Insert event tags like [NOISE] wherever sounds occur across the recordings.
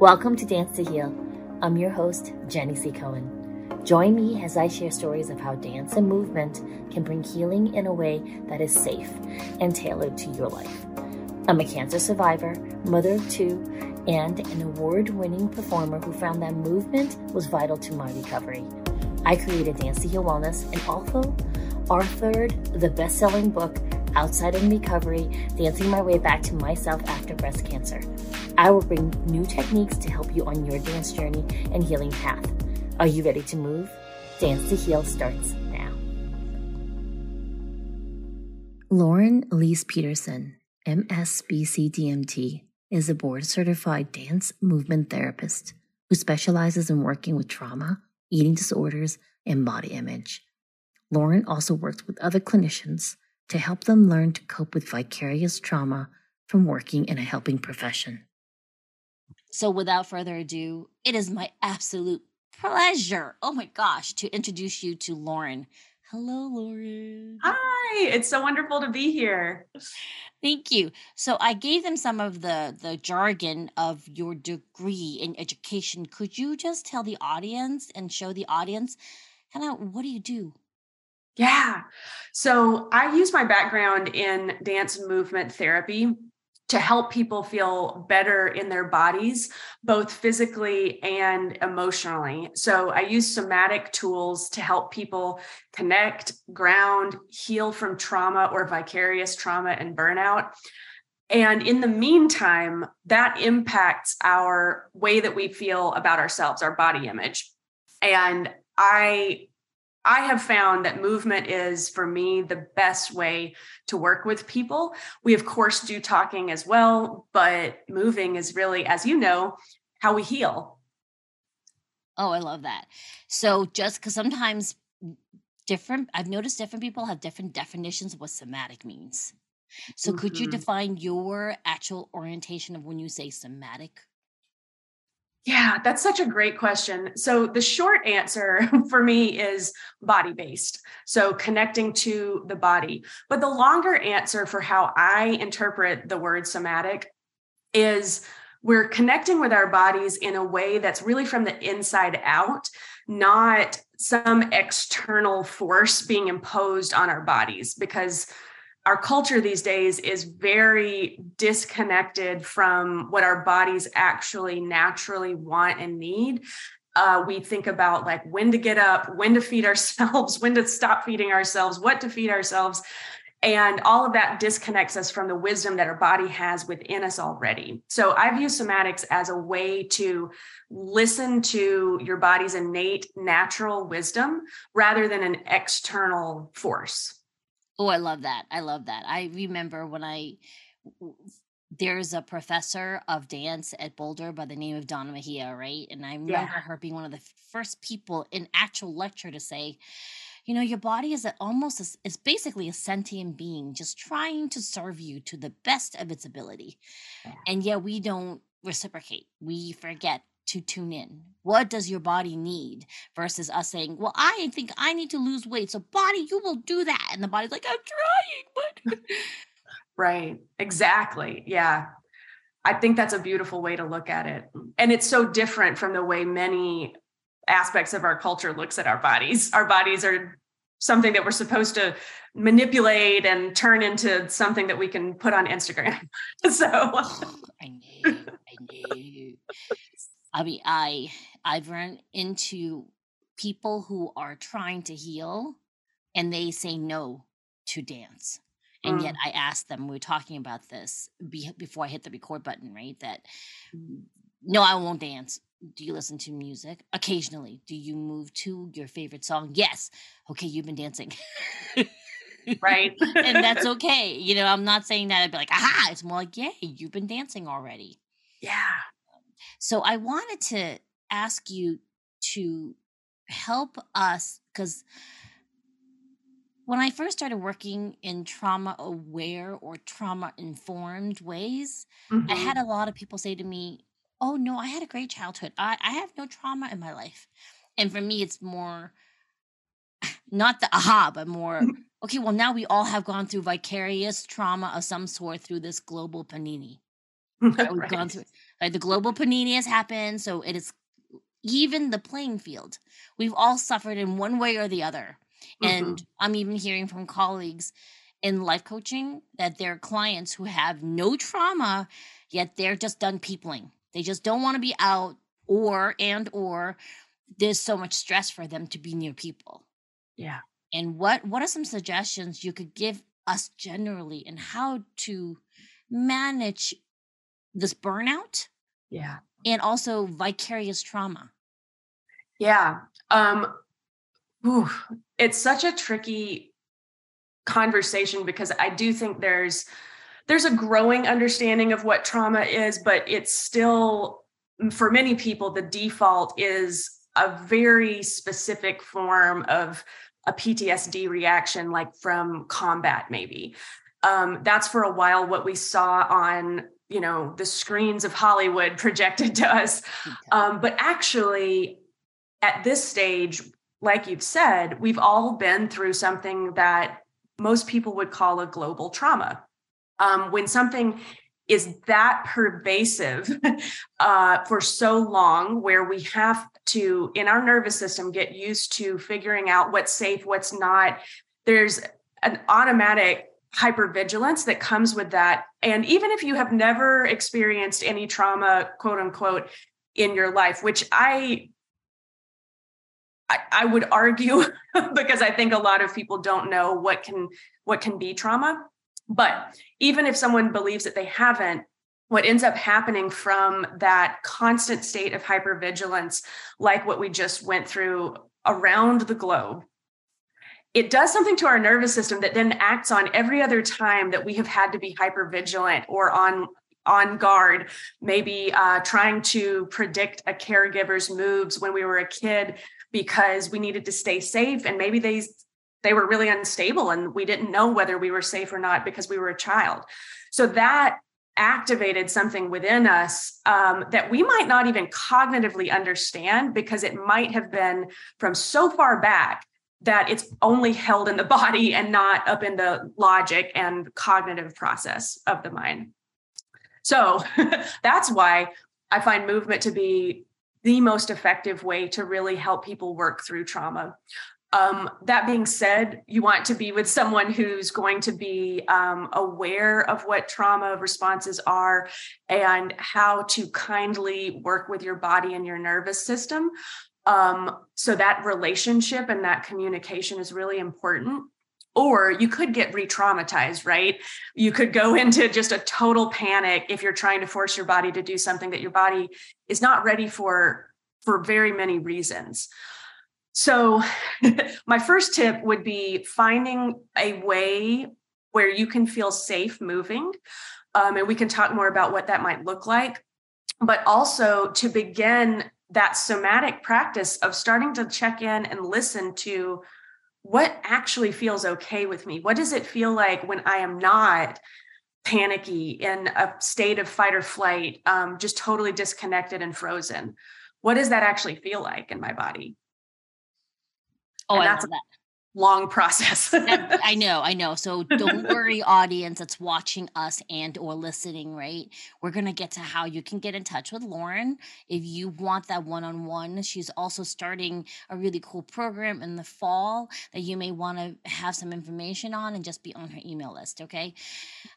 Welcome to Dance to Heal. I'm your host, Jenny C. Cohen. Join me as I share stories of how dance and movement can bring healing in a way that is safe and tailored to your life. I'm a cancer survivor, mother of two, and an award winning performer who found that movement was vital to my recovery. I created Dance to Heal Wellness and also authored the best selling book, Outside in Recovery Dancing My Way Back to Myself After Breast Cancer. I will bring new techniques to help you on your dance journey and healing path. Are you ready to move? Dance to Heal starts now. Lauren Elise Peterson, MSBC DMT, is a board certified dance movement therapist who specializes in working with trauma, eating disorders, and body image. Lauren also works with other clinicians to help them learn to cope with vicarious trauma from working in a helping profession. So, without further ado, it is my absolute pleasure, oh my gosh, to introduce you to Lauren. Hello, Lauren. Hi, it's so wonderful to be here. Thank you. So I gave them some of the the jargon of your degree in education. Could you just tell the audience and show the audience kind of what do you do? Yeah. So I use my background in dance movement therapy to help people feel better in their bodies, both physically and emotionally. So I use somatic tools to help people connect, ground, heal from trauma or vicarious trauma and burnout. And in the meantime, that impacts our way that we feel about ourselves, our body image. And I I have found that movement is for me the best way to work with people. We, of course, do talking as well, but moving is really, as you know, how we heal. Oh, I love that. So, just because sometimes different, I've noticed different people have different definitions of what somatic means. So, mm-hmm. could you mm-hmm. define your actual orientation of when you say somatic? Yeah, that's such a great question. So, the short answer [LAUGHS] for me is body based. So, connecting to the body. But the longer answer for how I interpret the word somatic is we're connecting with our bodies in a way that's really from the inside out, not some external force being imposed on our bodies. Because our culture these days is very disconnected from what our bodies actually naturally want and need. Uh, we think about like when to get up, when to feed [LAUGHS] ourselves, when to stop feeding ourselves, what to feed ourselves. And all of that disconnects us from the wisdom that our body has within us already. So I view somatics as a way to listen to your body's innate natural wisdom rather than an external force. Oh, I love that. I love that. I remember when I there's a professor of dance at Boulder by the name of Donna Mejia, right? And I remember yeah. her being one of the first people in actual lecture to say, you know, your body is almost a, is basically a sentient being, just trying to serve you to the best of its ability. Yeah. And yet we don't reciprocate. We forget to tune in. What does your body need versus us saying, Well, I think I need to lose weight. So, body, you will do that. And the body's like, I'm trying, but. [LAUGHS] right. Exactly. Yeah. I think that's a beautiful way to look at it. And it's so different from the way many aspects of our culture looks at our bodies. Our bodies are something that we're supposed to manipulate and turn into something that we can put on Instagram. [LAUGHS] so [GASPS] I knew, I knew. I mean, I I've run into people who are trying to heal and they say no to dance. And mm. yet I asked them, we were talking about this be, before I hit the record button, right? That mm. no, I won't dance. Do you listen to music? Occasionally. Do you move to your favorite song? Yes. Okay, you've been dancing. right. [LAUGHS] and that's [LAUGHS] okay. You know, I'm not saying that I'd be like, aha, it's more like, yay, you've been dancing already. Yeah. So I wanted to ask you to help us because when I first started working in trauma aware or trauma informed ways, mm-hmm. I had a lot of people say to me, Oh, no, I had a great childhood. I, I have no trauma in my life. And for me, it's more [SIGHS] not the aha, but more, [LAUGHS] okay, well, now we all have gone through vicarious trauma of some sort through this global panini. [LAUGHS] We've right. gone through Like the global panini has happened, so it is even the playing field. We've all suffered in one way or the other. Mm-hmm. And I'm even hearing from colleagues in life coaching that there are clients who have no trauma, yet they're just done peopling. They just don't want to be out or and or there's so much stress for them to be near people. Yeah. And what what are some suggestions you could give us generally in how to manage this burnout? Yeah. And also vicarious trauma. Yeah. Um whew, it's such a tricky conversation because I do think there's there's a growing understanding of what trauma is, but it's still for many people the default is a very specific form of a PTSD reaction, like from combat, maybe. Um, that's for a while what we saw on you know the screens of Hollywood projected to us. Um, but actually, at this stage, like you've said, we've all been through something that most people would call a global trauma. Um, when something is that pervasive [LAUGHS] uh, for so long, where we have to, in our nervous system, get used to figuring out what's safe, what's not. There's an automatic hypervigilance that comes with that. And even if you have never experienced any trauma, quote unquote, in your life, which I I, I would argue [LAUGHS] because I think a lot of people don't know what can what can be trauma. But even if someone believes that they haven't, what ends up happening from that constant state of hypervigilance, like what we just went through around the globe, it does something to our nervous system that then acts on every other time that we have had to be hyper vigilant or on on guard maybe uh, trying to predict a caregiver's moves when we were a kid because we needed to stay safe and maybe they they were really unstable and we didn't know whether we were safe or not because we were a child. So that activated something within us um, that we might not even cognitively understand because it might have been from so far back that it's only held in the [LAUGHS] body and not up in the logic and cognitive process of the mind. So [LAUGHS] that's why I find movement to be the most effective way to really help people work through trauma. Um, that being said, you want to be with someone who's going to be um, aware of what trauma responses are and how to kindly work with your body and your nervous system. Um, so that relationship and that communication is really important. Or you could get re traumatized, right? You could go [LAUGHS] into just a total panic if you're trying to force your body to do something that your body is not ready for for very many reasons. So, [LAUGHS] my first tip would be finding a way where you can feel safe moving. Um, and we can talk more about what that might look like. But also to begin that somatic practice of starting to check in and listen to what actually feels okay with me. What does it feel like when I am not panicky in a state of fight or flight, um, just totally disconnected and frozen? What does that actually feel like in my body? Oh, and I love that long process. [LAUGHS] I know, I know. So don't worry, audience that's watching us and or listening, right? We're gonna get to how you can get in touch with Lauren if you want that one-on-one. She's also starting a really cool program in the fall that you may want to have some information on and just be on her email list. Okay.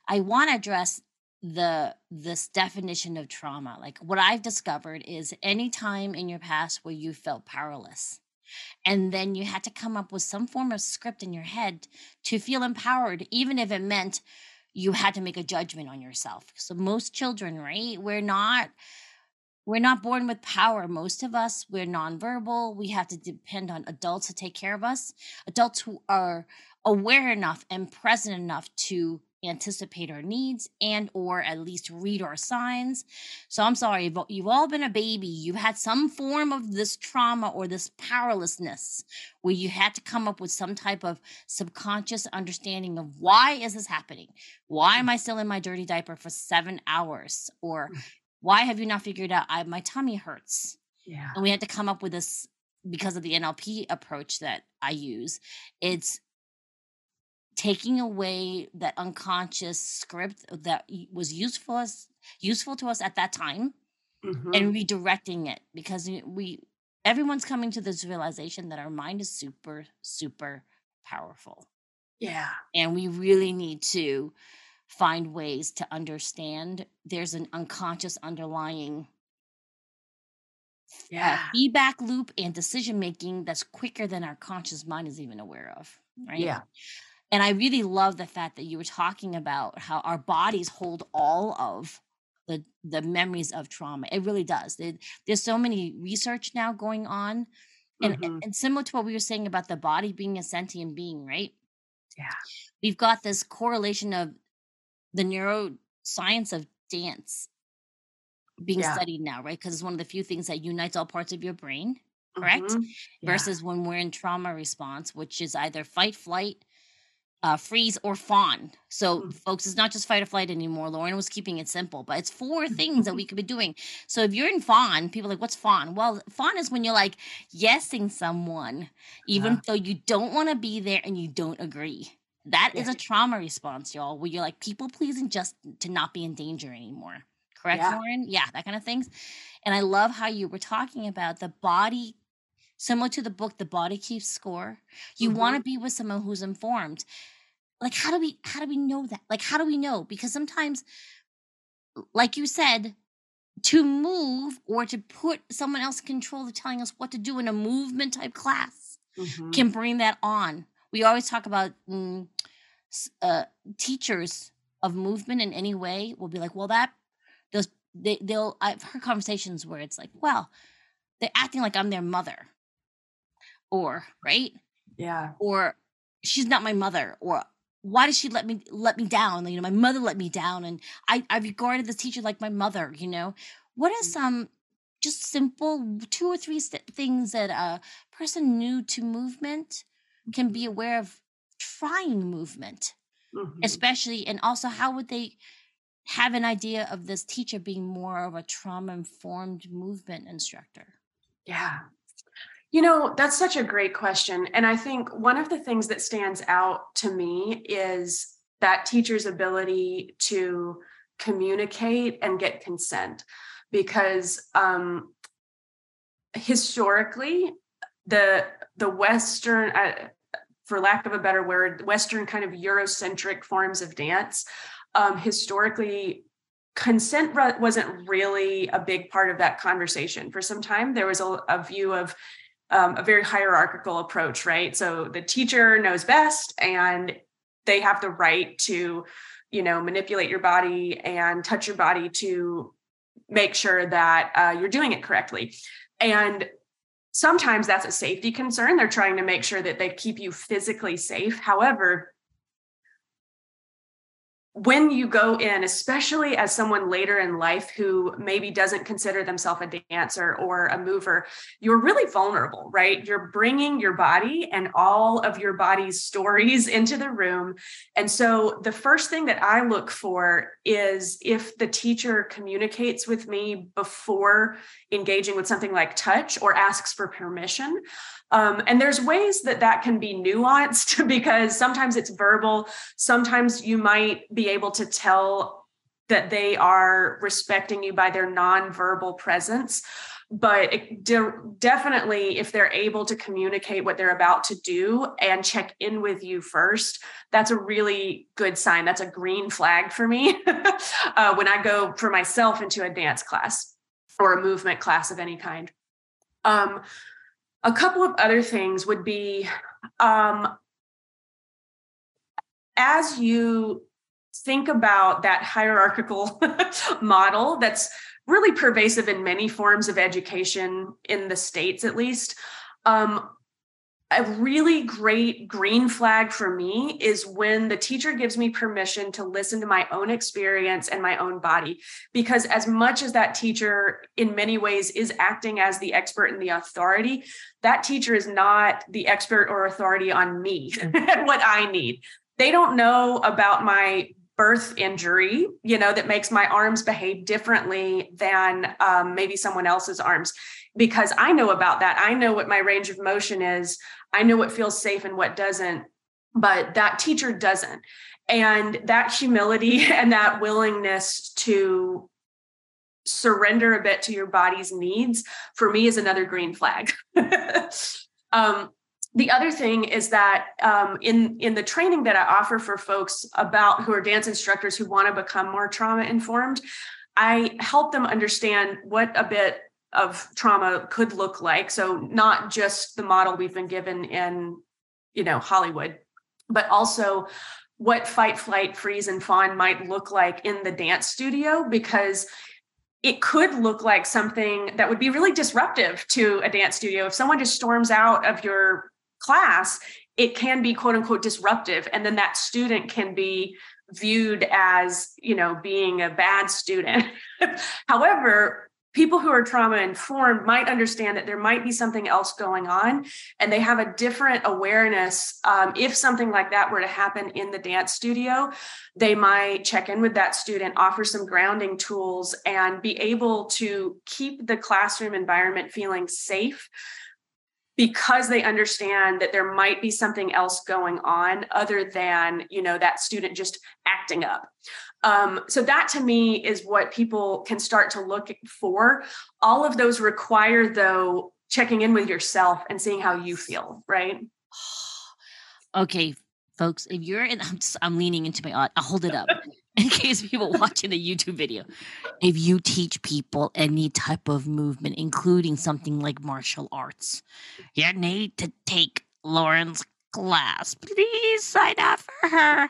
I want to address the this definition of trauma like what i've discovered is any time in your past where you felt powerless and then you had to come up with some form of script in your head to feel empowered, even if it meant you had to make a judgment on yourself. So most children, right? We're not we're not born with power. Most of us, we're nonverbal. We have to depend on adults to take care of us. Adults who are aware enough and present enough to anticipate our needs and or at least read our signs. So i'm sorry but you've all been a baby. You've had some form of this trauma or this powerlessness where you had to come up with some type of subconscious understanding of why is this happening? Why am i still in my dirty diaper for seven hours? Or mm. why have you not figured out I, my tummy hurts. Yeah. And we had to come up with this because of the nlp approach that i use it's taking away that unconscious script that was useful us useful to us at that time mm-hmm. and redirecting it because we everyone's coming to this realization that our mind is super super powerful yeah and we really need to find ways to understand there's an unconscious underlying uh, yeah. Uh, feedback loop and decision making that's quicker than our conscious mind is even aware of right yeah and i really love the fact that you were talking about how our bodies hold all of the the memories of trauma it really does it, there's so many research now going on and, mm-hmm. and similar to what we were saying about the body being a sentient being right yeah we've got this correlation of the neuroscience of dance being yeah. studied now, right? Because it's one of the few things that unites all parts of your brain, correct? Mm-hmm. Yeah. Versus when we're in trauma response, which is either fight, flight, uh, freeze, or fawn. So, mm-hmm. folks, it's not just fight or flight anymore. Lauren was keeping it simple, but it's four [LAUGHS] things that we could be doing. So, if you're in fawn, people like, what's fawn? Well, fawn is when you're like yesing someone, even yeah. though you don't want to be there and you don't agree. That yeah. is a trauma response, y'all, where you're like people pleasing just to not be in danger anymore. Correct, yeah. Lauren? Yeah, that kind of things. And I love how you were talking about the body, similar to the book, The Body Keeps Score. You mm-hmm. want to be with someone who's informed. Like, how do we how do we know that? Like, how do we know? Because sometimes, like you said, to move or to put someone else in control of telling us what to do in a movement type class mm-hmm. can bring that on. We always talk about mm, uh, teachers of movement in any way will be like, well, that those they they'll I've heard conversations where it's like, well, they're acting like I'm their mother, or right, yeah, or she's not my mother, or why does she let me let me down? You know, my mother let me down, and I I regarded this teacher like my mother. You know, what are mm. some just simple two or three st- things that a person new to movement can be aware of trying movement mm-hmm. especially and also how would they have an idea of this teacher being more of a trauma informed movement instructor yeah you know that's such a great question and i think one of the things that stands out to me is that teacher's ability to communicate and get consent because um, historically the the western uh, for lack of a better word, Western kind of Eurocentric forms of dance, um, historically, consent wasn't really a big part of that conversation. For some time, there was a, a view of um, a very hierarchical approach, right? So the teacher knows best, and they have the right to, you know, manipulate your body and touch your body to make sure that uh, you're doing it correctly. And sometimes that's a safety concern. They're trying to make sure that they keep you physically safe. However, when you go in, especially as someone later in life who maybe doesn't consider themselves a dancer or a mover, you're really vulnerable, right? You're bringing your body and all of your body's stories into the room. And so the first thing that I look for is if the teacher communicates with me before engaging with something like touch or asks for permission. Um, and there's ways that that can be nuanced [LAUGHS] because sometimes it's verbal, sometimes you might be able to tell that they are respecting you by their nonverbal presence. But de- definitely, if they're able to communicate what they're about to do and check in with you first, that's a really good sign. That's a green flag for me [LAUGHS] uh, when I go for myself into a dance class or a movement class of any kind. Um, a couple of other things would be um, as you think about that hierarchical [LAUGHS] model that's really pervasive in many forms of education in the states at least um, a really great green flag for me is when the teacher gives me permission to listen to my own experience and my own body. Because as much as that teacher, in many ways, is acting as the expert and the authority, that teacher is not the expert or authority on me [LAUGHS] and what I need. They don't know about my birth injury, you know, that makes my arms behave differently than um, maybe someone else's arms because I know about that. I know what my range of motion is. I know what feels safe and what doesn't, but that teacher doesn't. And that humility [LAUGHS] and that willingness to surrender a bit to your body's needs for me is another green flag [LAUGHS] um, the other thing is that um, in in the training that i offer for folks about who are dance instructors who want to become more trauma informed i help them understand what a bit of trauma could look like. So not just the model we've been given in you know hollywood but also what fight flight freeze and fawn might look like in the dance studio because it could look like something that would be really disruptive to a dance studio. If someone just storms out of your class it can be quote unquote disruptive. And then that student can be viewed as you know being a bad student. [LAUGHS] However people who are trauma informed might understand that there might be something else going on and they have a different awareness um, if something like that were to happen in the dance studio they might check in with that student offer some grounding tools and be able to keep the classroom environment feeling safe because they understand that there might be something else going on other than you know that student just acting up um, so that to me is what people can start to look for. All of those require, though, checking in with yourself and seeing how you feel, right? [SIGHS] Okay, folks, if you're in, [LAUGHS] I'm, just, I'm leaning into my, I'll hold it up [LAUGHS] [LAUGHS] in case people watching the YouTube video. If you teach people any type of movement, including something like martial arts, you need to take Lauren's class. Please sign up for her.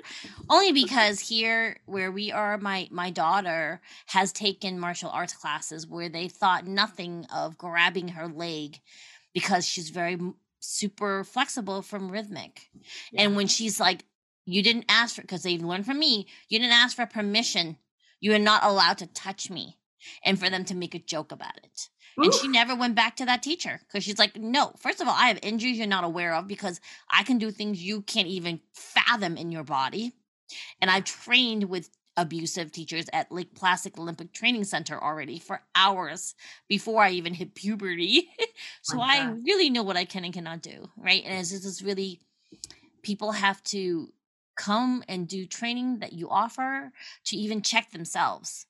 Only because here where we are, my my daughter has taken martial arts classes where they thought nothing of grabbing her leg because she's very super flexible from rhythmic. Yeah. And when she's like, you didn't ask for because they learned from me, you didn't ask for permission. You are not allowed to touch me. And for them to make a joke about it. And she never went back to that teacher because she's like, no, first of all, I have injuries you're not aware of because I can do things you can't even fathom in your body. And I've trained with abusive teachers at Lake Placid Olympic Training Center already for hours before I even hit puberty. [LAUGHS] so okay. I really know what I can and cannot do. Right. And it's just this really, people have to come and do training that you offer to even check themselves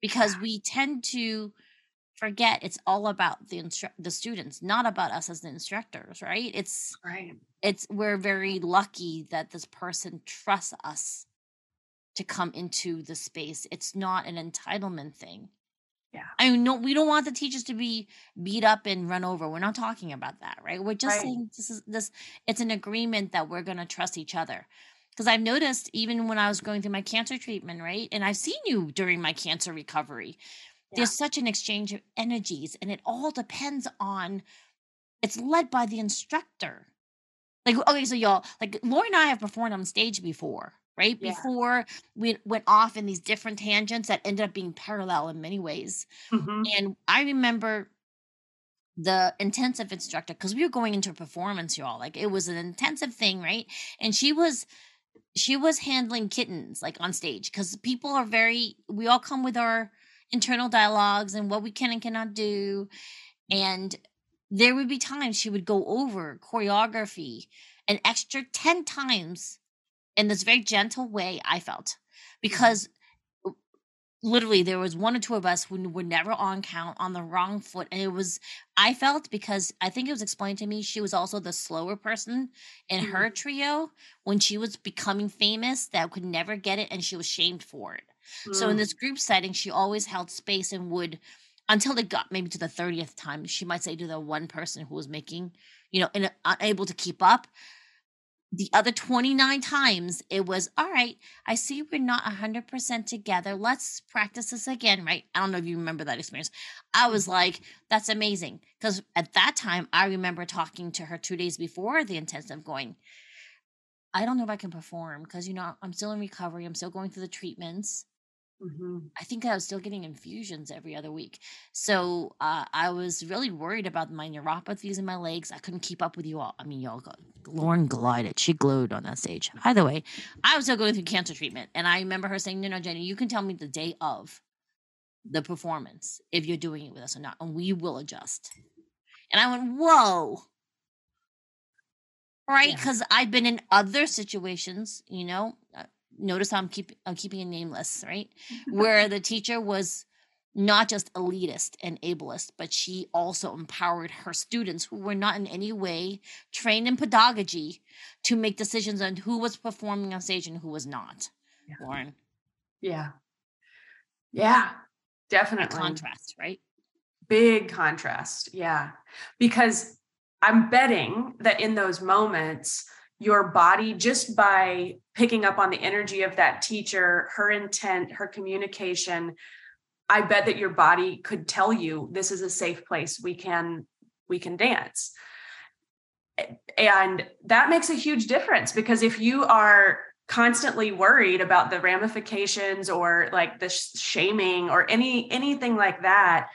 because we tend to forget it's all about the instru- the students not about us as the instructors right? It's right. it's we're very lucky that this person trusts us to come into the space. It's not an entitlement thing. Yeah. I mean no we don't want the teachers to be beat up and run over. We're not talking about that right? We're just right. saying this is this it's an agreement that we're going to trust each other. Because I've noticed even when I was going through my cancer treatment, right? And I've seen you during my cancer recovery there's such an exchange of energies, and it all depends on it's led by the instructor. Like, okay, so y'all, like Lori and I have performed on stage before, right? Yeah. Before we went off in these different tangents that ended up being parallel in many ways. Mm-hmm. And I remember the intensive instructor because we were going into a performance y'all like it was an intensive thing right and she was she was handling kittens like on stage because people are very we all come with our internal dialogues and what we can and cannot do. And there would be times she would go over choreography an extra 10 times in this very gentle way, I felt, mm-hmm. because literally there was one or two of us who were never on count on the wrong foot and it was i felt because i think it was explained to me she was also the slower person in mm-hmm. her trio when she was becoming famous that could never get it and she was shamed for it so in mm. this group setting, she always held space and would, until they got maybe to the 30th time, she might say to the one person who was making, you know, and unable to keep up. The other 29 times, it was, all right, I see we're not 100% together. Let's practice this again, right? I don't know if you remember that experience. I was mm. like, that's amazing. Because at that time, I remember talking to her two days before the intensive going, I don't know if I can perform because, you know, I'm still in recovery. I'm still going through the treatments. Mm-hmm. I think I was still getting infusions every other week. So uh, I was really worried about my neuropathies in my legs. I couldn't keep up with you all. I mean, y'all, got, Lauren glided. She glowed on that stage. Either way, I was still going through cancer treatment. And I remember her saying, No, no, Jenny, you can tell me the day of the performance if you're doing it with us or not, and we will adjust. And I went, Whoa. Right? Because yeah. I've been in other situations, you know, uh, notice how I'm keep I'm keeping it nameless, right? [LAUGHS] Where the teacher was not just elitist and ableist, but she also empowered her students who were not in any way trained in pedagogy to make decisions on who was performing on stage and who was not. Yeah. Lauren. Yeah. Yeah, definitely. A contrast, right? Big contrast. Yeah. Because I'm betting that in those moments, your body, just by picking up on the energy of that teacher, her intent, her communication, I bet that your body could tell you this is a safe place. We can we can dance. And that makes a huge difference because if you are constantly worried about the ramifications or like the shaming or any anything like that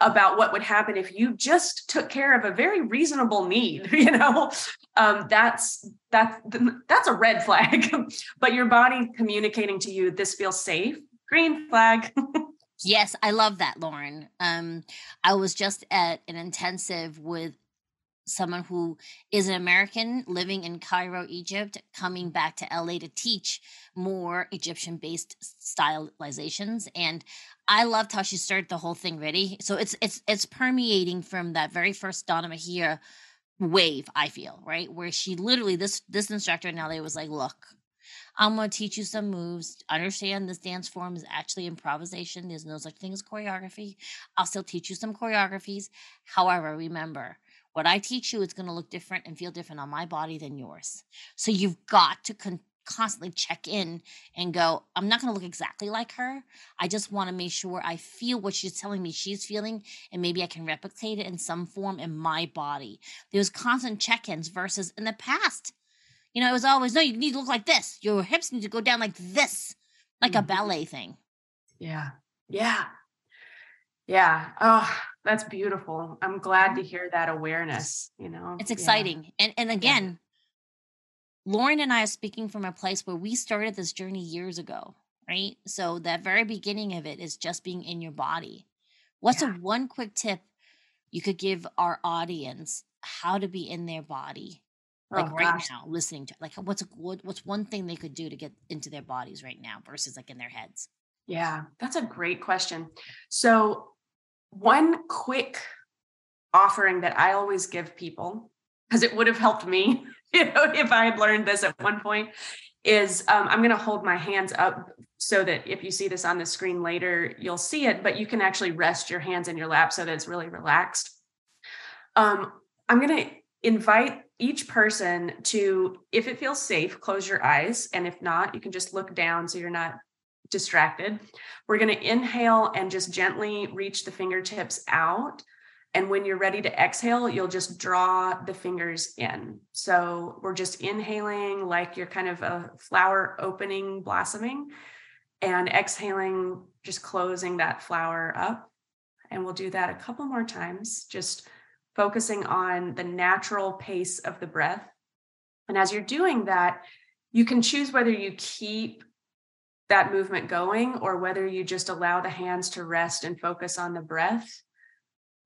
about what would happen if you just took care of a very reasonable need [LAUGHS] you know um, that's that's that's a red flag [LAUGHS] but your body communicating to you this feels safe green flag [LAUGHS] Yes, I love that, Lauren. Um, I was just at an intensive with someone who is an American living in Cairo, Egypt, coming back to LA to teach more Egyptian based stylizations. And I loved how she started the whole thing ready. So it's it's it's permeating from that very first Donna Mejia wave, I feel, right? Where she literally this this instructor in LA was like, look, I'm going to teach you some moves. Understand this dance form is actually improvisation. There's no such thing as choreography. I'll still teach you some choreographies. However, remember, what I teach you is going to look different and feel different on my body than yours. So you've got to con- constantly check in and go, I'm not going to look exactly like her. I just want to make sure I feel what she's telling me she's feeling, and maybe I can replicate it in some form in my body. There's constant check ins versus in the past you know, it was always, no, you need to look like this. Your hips need to go down like this, like mm-hmm. a ballet thing. Yeah. Yeah. Yeah. Oh, that's beautiful. I'm glad to hear that awareness, you know. It's exciting. Yeah. And and again, yeah. Lauren and I are speaking from a place where we started this journey years ago, right? So that very beginning of it is just being in your body. What's yeah. a one quick tip you could give our audience how to be in their body like oh, right gosh. now listening to like what's a, what, what's one thing they could do to get into their bodies right now versus like in their heads yeah that's a great question so one quick offering that i always give people because it would have helped me [LAUGHS] you know if i had learned this at one point is um, i'm going to hold my hands up so that if you see this on the screen later you'll see it but you can actually rest your hands in your lap so that it's really relaxed um, i'm going to invite each person to, if it feels safe, close your eyes. And if not, you can just look down so you're not distracted. We're going to inhale and just gently reach the fingertips out. And when you're ready to exhale, you'll just draw the fingers in. So we're just inhaling like you're kind of a flower opening, blossoming, and exhaling, just closing that flower up. And we'll do that a couple more times, just focusing on the natural pace of the breath. And as you're doing that, you can choose whether you keep that movement going or whether you just allow the hands to rest and focus on the breath.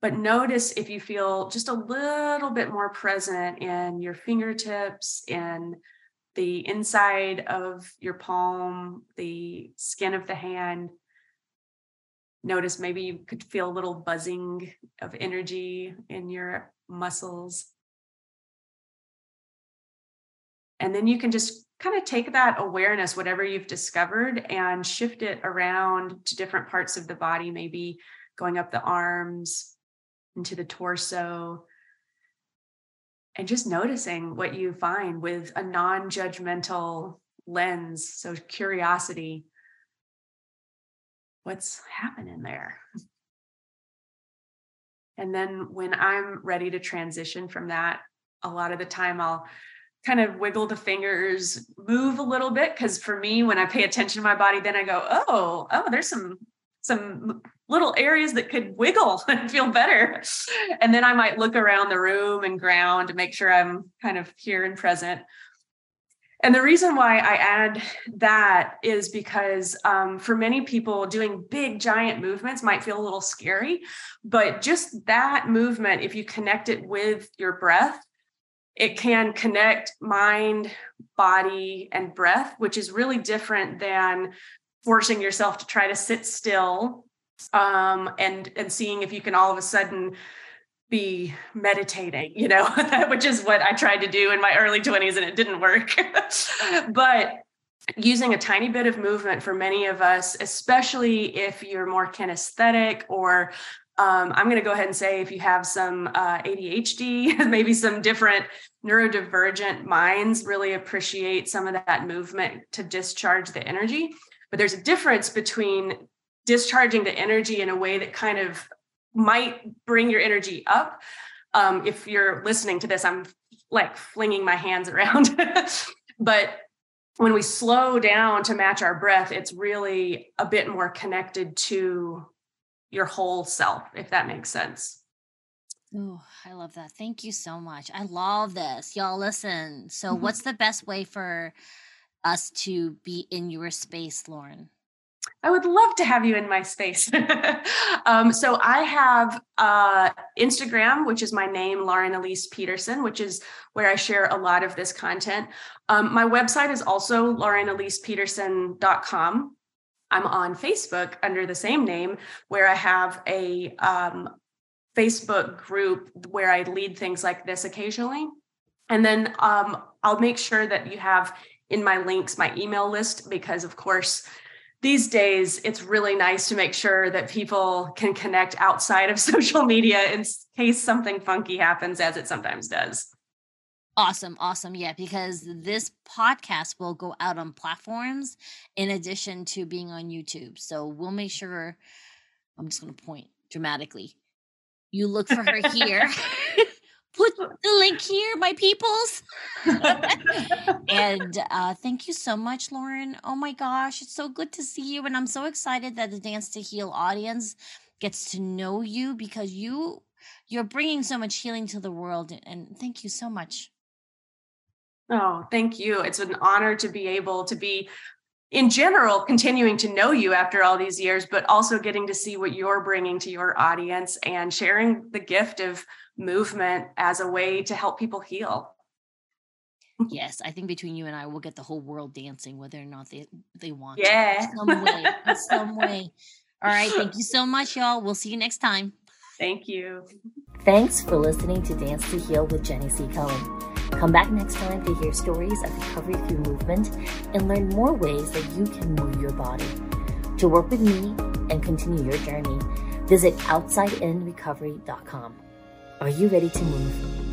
But notice if you feel just a little bit more present in your fingertips, in the inside of your palm, the skin of the hand, notice maybe you could feel a little buzzing of energy in your muscles. And then you can just kind of take that awareness, whatever you've discovered, and shift it around to different parts of the body, maybe going up the arms into the torso. And just noticing what mm-hmm. you find with a non judgmental lens. So, curiosity what's happening there? And then when I'm ready to transition from that, a lot of the time I'll kind of wiggle the fingers, move a little bit. Cause for me, when I pay attention to my body, then I go, oh, oh, there's some some little areas that could wiggle [LAUGHS] and feel better. And then I might look around the room and ground to make sure I'm kind of here and present. And the reason why I add that is because um, for many people, doing big, giant movements might feel a little scary. But just that movement, if you connect it with your breath, it can connect mind, body, and breath, which is really different than forcing yourself to try to sit still um, and and seeing if you can all of a sudden be meditating, you know, [LAUGHS] which is what I tried to do in my early 20s and it didn't work. [LAUGHS] but using a tiny bit of movement for many of us, especially if you're more kinesthetic or um, I'm going to go ahead and say if you have some uh, ADHD, [LAUGHS] maybe some different neurodivergent minds really appreciate some of that movement to discharge the energy. But there's a difference between discharging the energy in a way that kind of might bring your energy up. Um, if you're listening to this, I'm like flinging my hands around. [LAUGHS] but when we slow down to match our breath, it's really a bit more connected to your whole self, if that makes sense. Oh, I love that. Thank you so much. I love this. Y'all listen. So, mm-hmm. what's the best way for us to be in your space, Lauren? I would love to have you in my space. [LAUGHS] um, so I have uh, Instagram, which is my name, Lauren Elise Peterson, which is where I share a lot of this content. Um, my website is also laurenelisepeterson.com. I'm on Facebook under the same name, where I have a um, Facebook group where I lead things like this occasionally. And then um, I'll make sure that you have in my links my email list because, of course, these days it's really nice to make sure that people can connect outside of [LAUGHS] social media in case something funky happens as it sometimes does. Awesome awesome yeah because this podcast will go out on platforms in addition to being on youtube. So we'll make sure i'm just going to point dramatically. You look for her here [LAUGHS] [LAUGHS] put the link here, my peoples. [LAUGHS] and uh, thank you so much, Lauren. Oh my gosh, it's so good to see you. And I'm so excited that the Dance to Heal audience gets to know you because you you're bringing so much healing to the world and thank you so much oh thank you it's an honor to be able to be in general continuing to know you after all these years but also getting to see what you're bringing to your audience and sharing the gift of movement as a way to help people heal. Yes i think between you and i we'll get the whole world dancing whether or not they they want yeah. To, some way some way. [LAUGHS] All right thank you so much y'all. We'll see you next time. Thank you. Thanks for listening to dance to heal with jenny c. Cohen. Come back next time to hear stories of recovery through movement and learn more ways that you can move your body. To work with me and continue your journey, visit OutsideInRecovery.com. Are you ready to move?